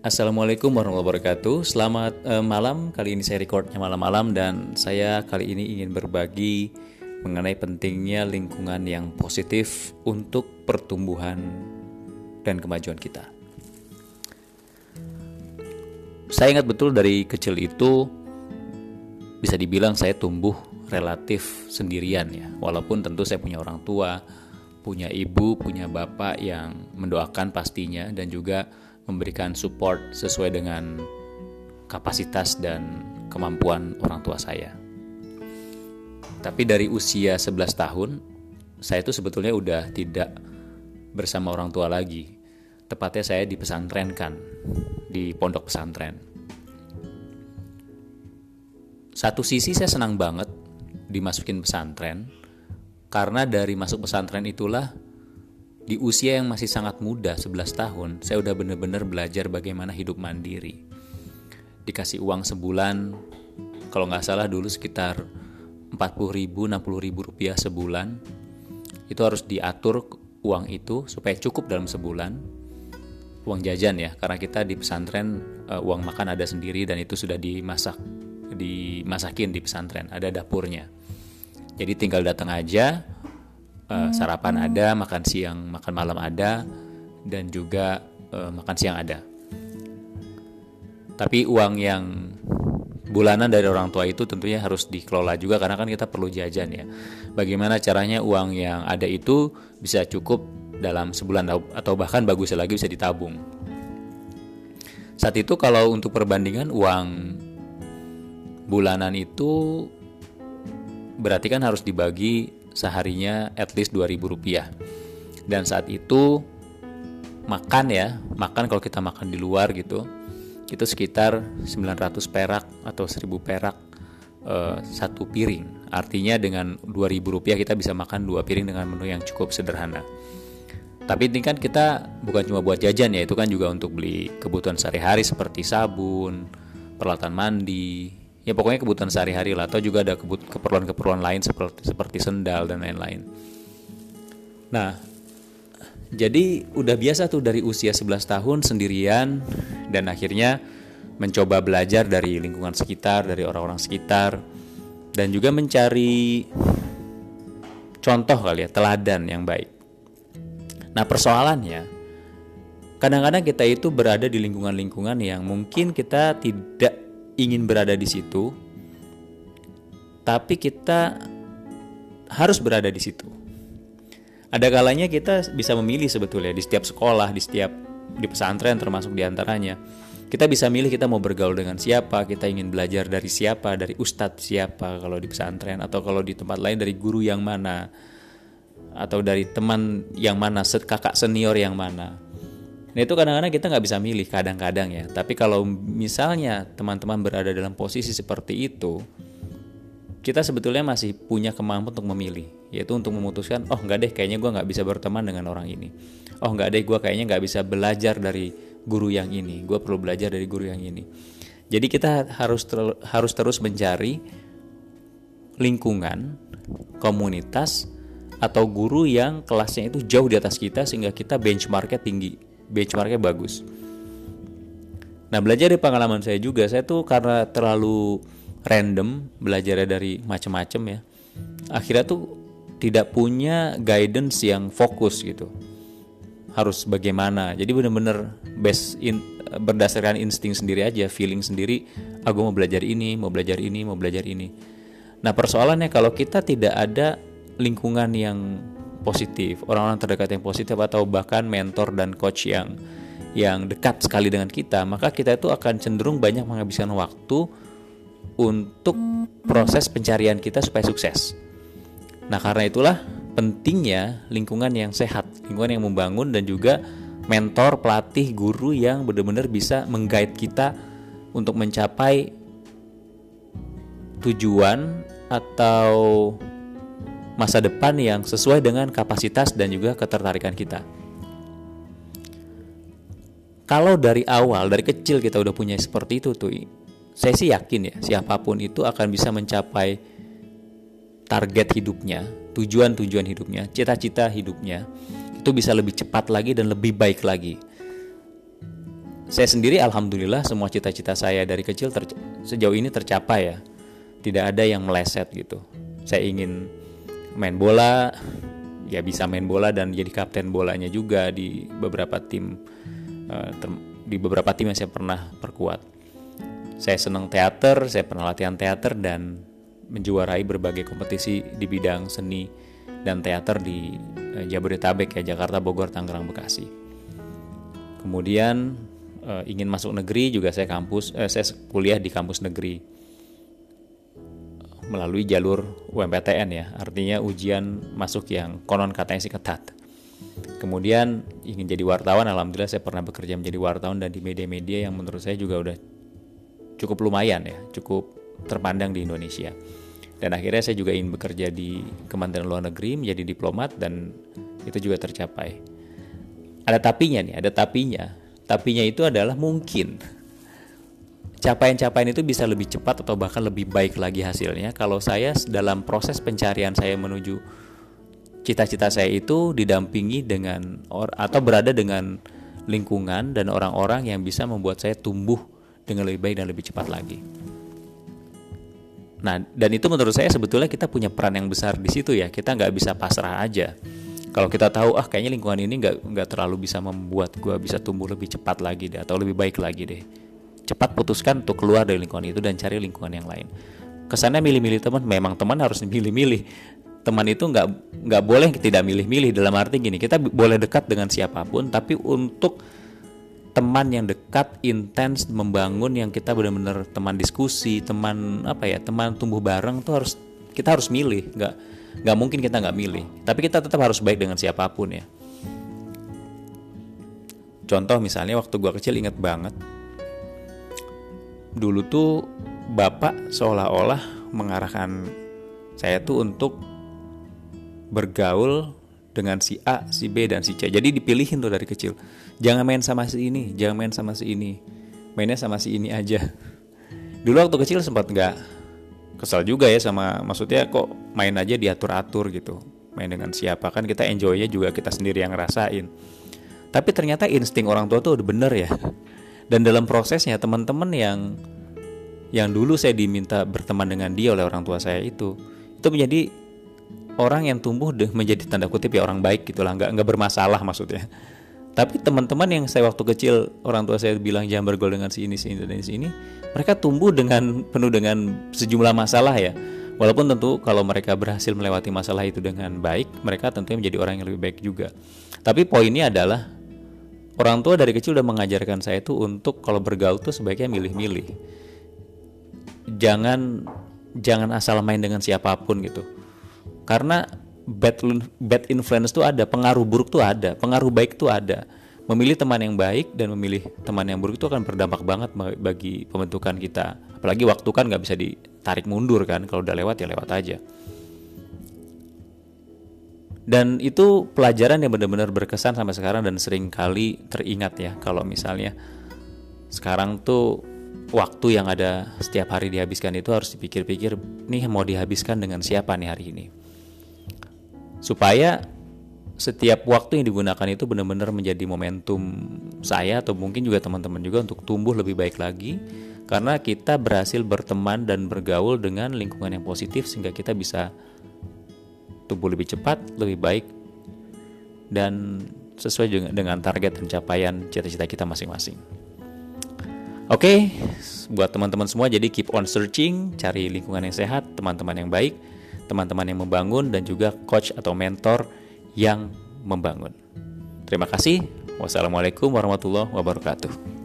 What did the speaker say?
Assalamualaikum warahmatullahi wabarakatuh. Selamat uh, malam. Kali ini saya recordnya malam-malam dan saya kali ini ingin berbagi mengenai pentingnya lingkungan yang positif untuk pertumbuhan dan kemajuan kita. Saya ingat betul dari kecil itu bisa dibilang saya tumbuh relatif sendirian ya. Walaupun tentu saya punya orang tua, punya ibu, punya bapak yang mendoakan pastinya dan juga memberikan support sesuai dengan kapasitas dan kemampuan orang tua saya. Tapi dari usia 11 tahun, saya itu sebetulnya udah tidak bersama orang tua lagi. Tepatnya saya di pesantren kan, di pondok pesantren. Satu sisi saya senang banget dimasukin pesantren, karena dari masuk pesantren itulah di usia yang masih sangat muda, 11 tahun, saya udah bener-bener belajar bagaimana hidup mandiri. Dikasih uang sebulan, kalau nggak salah dulu sekitar 40 ribu, 60 ribu rupiah sebulan. Itu harus diatur uang itu supaya cukup dalam sebulan. Uang jajan ya, karena kita di pesantren uh, uang makan ada sendiri dan itu sudah dimasak, dimasakin di pesantren, ada dapurnya. Jadi tinggal datang aja, uh, sarapan ada, makan siang, makan malam ada, dan juga uh, makan siang ada. Tapi uang yang bulanan dari orang tua itu tentunya harus dikelola juga karena kan kita perlu jajan ya. Bagaimana caranya uang yang ada itu bisa cukup dalam sebulan atau bahkan bagus lagi bisa ditabung. Saat itu kalau untuk perbandingan uang bulanan itu berarti kan harus dibagi seharinya at least 2000 rupiah. Dan saat itu makan ya makan kalau kita makan di luar gitu itu sekitar 900 perak atau 1000 perak uh, satu piring. Artinya dengan 2000 rupiah kita bisa makan dua piring dengan menu yang cukup sederhana. Tapi ini kan kita bukan cuma buat jajan ya itu kan juga untuk beli kebutuhan sehari-hari seperti sabun peralatan mandi ya pokoknya kebutuhan sehari-hari lah atau juga ada keperluan-keperluan lain seperti seperti sendal dan lain-lain. Nah, jadi udah biasa tuh dari usia 11 tahun sendirian dan akhirnya mencoba belajar dari lingkungan sekitar, dari orang-orang sekitar dan juga mencari contoh kali ya, teladan yang baik. Nah, persoalannya kadang-kadang kita itu berada di lingkungan-lingkungan yang mungkin kita tidak ingin berada di situ, tapi kita harus berada di situ. Ada kalanya kita bisa memilih sebetulnya di setiap sekolah, di setiap di pesantren termasuk di antaranya. Kita bisa milih kita mau bergaul dengan siapa, kita ingin belajar dari siapa, dari ustadz siapa kalau di pesantren atau kalau di tempat lain dari guru yang mana atau dari teman yang mana, kakak senior yang mana. Nah itu kadang-kadang kita nggak bisa milih kadang-kadang ya. Tapi kalau misalnya teman-teman berada dalam posisi seperti itu, kita sebetulnya masih punya kemampuan untuk memilih, yaitu untuk memutuskan, oh nggak deh, kayaknya gue nggak bisa berteman dengan orang ini. Oh nggak deh, gue kayaknya nggak bisa belajar dari guru yang ini. Gue perlu belajar dari guru yang ini. Jadi kita harus ter harus terus mencari lingkungan, komunitas, atau guru yang kelasnya itu jauh di atas kita sehingga kita benchmarknya tinggi benchmarknya bagus. Nah belajar dari pengalaman saya juga, saya tuh karena terlalu random belajarnya dari macam-macam ya, akhirnya tuh tidak punya guidance yang fokus gitu. Harus bagaimana? Jadi bener-bener best in, berdasarkan insting sendiri aja, feeling sendiri. Aku ah, mau belajar ini, mau belajar ini, mau belajar ini. Nah persoalannya kalau kita tidak ada lingkungan yang positif, orang-orang terdekat yang positif atau bahkan mentor dan coach yang yang dekat sekali dengan kita, maka kita itu akan cenderung banyak menghabiskan waktu untuk proses pencarian kita supaya sukses. Nah, karena itulah pentingnya lingkungan yang sehat, lingkungan yang membangun dan juga mentor, pelatih, guru yang benar-benar bisa menggait kita untuk mencapai tujuan atau masa depan yang sesuai dengan kapasitas dan juga ketertarikan kita. Kalau dari awal, dari kecil kita udah punya seperti itu tuh, saya sih yakin ya, siapa pun itu akan bisa mencapai target hidupnya, tujuan-tujuan hidupnya, cita-cita hidupnya, itu bisa lebih cepat lagi dan lebih baik lagi. saya sendiri alhamdulillah semua cita-cita saya dari kecil sejauh ini tercapai ya tidak ada yang meleset gitu saya ingin main bola ya bisa main bola dan jadi kapten bolanya juga di beberapa tim uh, di beberapa tim yang saya pernah perkuat. Saya senang teater saya pernah latihan teater dan menjuarai berbagai kompetisi di bidang seni dan teater di uh, Jabodetabek ya Jakarta Bogor Tangerang Bekasi. Kemudian uh, ingin masuk negeri juga saya kampus uh, saya kuliah di kampus negeri melalui jalur UMPTN ya artinya ujian masuk yang konon katanya sih ketat. Kemudian ingin jadi wartawan alhamdulillah saya pernah bekerja menjadi wartawan dan di media-media yang menurut saya juga udah cukup lumayan ya cukup terpandang di Indonesia. Dan akhirnya saya juga ingin bekerja di Kementerian Luar Negeri menjadi diplomat dan itu juga tercapai. Ada tapinya nih ada tapinya. Tapinya itu adalah mungkin capaian-capaian itu bisa lebih cepat atau bahkan lebih baik lagi hasilnya kalau saya dalam proses pencarian saya menuju cita-cita saya itu didampingi dengan or atau berada dengan lingkungan dan orang-orang yang bisa membuat saya tumbuh dengan lebih baik dan lebih cepat lagi. Nah, dan itu menurut saya sebetulnya kita punya peran yang besar di situ ya. Kita nggak bisa pasrah aja kalau kita tahu ah kayaknya lingkungan ini nggak nggak terlalu bisa membuat gue bisa tumbuh lebih cepat lagi deh atau lebih baik lagi deh cepat putuskan untuk keluar dari lingkungan itu dan cari lingkungan yang lain. Kesannya milih-milih teman memang teman harus milih-milih. Teman itu nggak nggak boleh tidak milih-milih dalam arti gini kita boleh dekat dengan siapa pun tapi untuk teman yang dekat intens membangun yang kita benar-benar teman diskusi teman apa ya teman tumbuh bareng tuh harus kita harus milih. Nggak nggak mungkin kita nggak milih tapi kita tetap harus baik dengan siapa pun ya. Contoh misalnya waktu gua kecil inget banget dulu tuh bapak seolah-olah mengarahkan saya tuh untuk bergaul dengan si A, si B dan si C. Jadi dipilihin tuh dari kecil. Jangan main sama si ini, jangan main sama si ini. Mainnya sama si ini aja. Dulu waktu kecil sempat nggak kesal juga ya sama maksudnya kok main aja diatur-atur gitu main dengan siapa kan kita enjoynya juga kita sendiri yang ngerasain tapi ternyata insting orang tua tuh udah bener ya dan dalam prosesnya teman-teman yang yang dulu saya diminta berteman dengan dia oleh orang tua saya itu itu menjadi orang yang tumbuh menjadi tanda kutip ya orang baik gitulah nggak nggak bermasalah maksudnya. Tapi teman-teman yang saya waktu kecil orang tua saya bilang jangan bergaul dengan si ini si ini dan si ini. Mereka tumbuh dengan penuh dengan sejumlah masalah ya. Walaupun tentu kalau mereka berhasil melewati masalah itu dengan baik mereka tentunya menjadi orang yang lebih baik juga. Tapi poinnya adalah orang tua dari kecil udah mengajarkan saya itu untuk kalau bergaul tuh sebaiknya milih-milih jangan jangan asal main dengan siapa pun gitu karena bad bad influence tuh ada, pengaruh buruk tuh ada, pengaruh baik tuh ada. Memilih teman yang baik dan memilih teman yang buruk itu akan berdampak banget bagi pembentukan kita. Apalagi waktu kan nggak bisa ditarik mundur kan, kalau udah lewat ya lewat aja. Dan itu pelajaran yang benar-benar berkesan sampai sekarang dan sering kali teringat ya kalau misalnya sekarang tuh waktu yang ada setiap hari dihabiskan itu harus dipikir-pikir nih mau dihabiskan dengan siapa nih hari ini? Supaya setiap waktu yang digunakan itu benar-benar menjadi momentum saya atau mungkin juga teman-teman juga untuk tumbuh lebih baik lagi. Karena kita berhasil berteman dan bergaul dengan lingkungan yang positif sehingga kita bisa tumbuh lebih cepat, lebih baik dan sesuai dengan, dengan target dan capaian cita-cita kita masing-masing. Oke, okay, buat teman-teman semua jadi keep on searching, cari lingkungan yang sehat, teman-teman yang baik teman-teman yang membangun, dan juga coach atau mentor yang membangun. Terima kasih. Wassalamualaikum warahmatullahi wabarakatuh.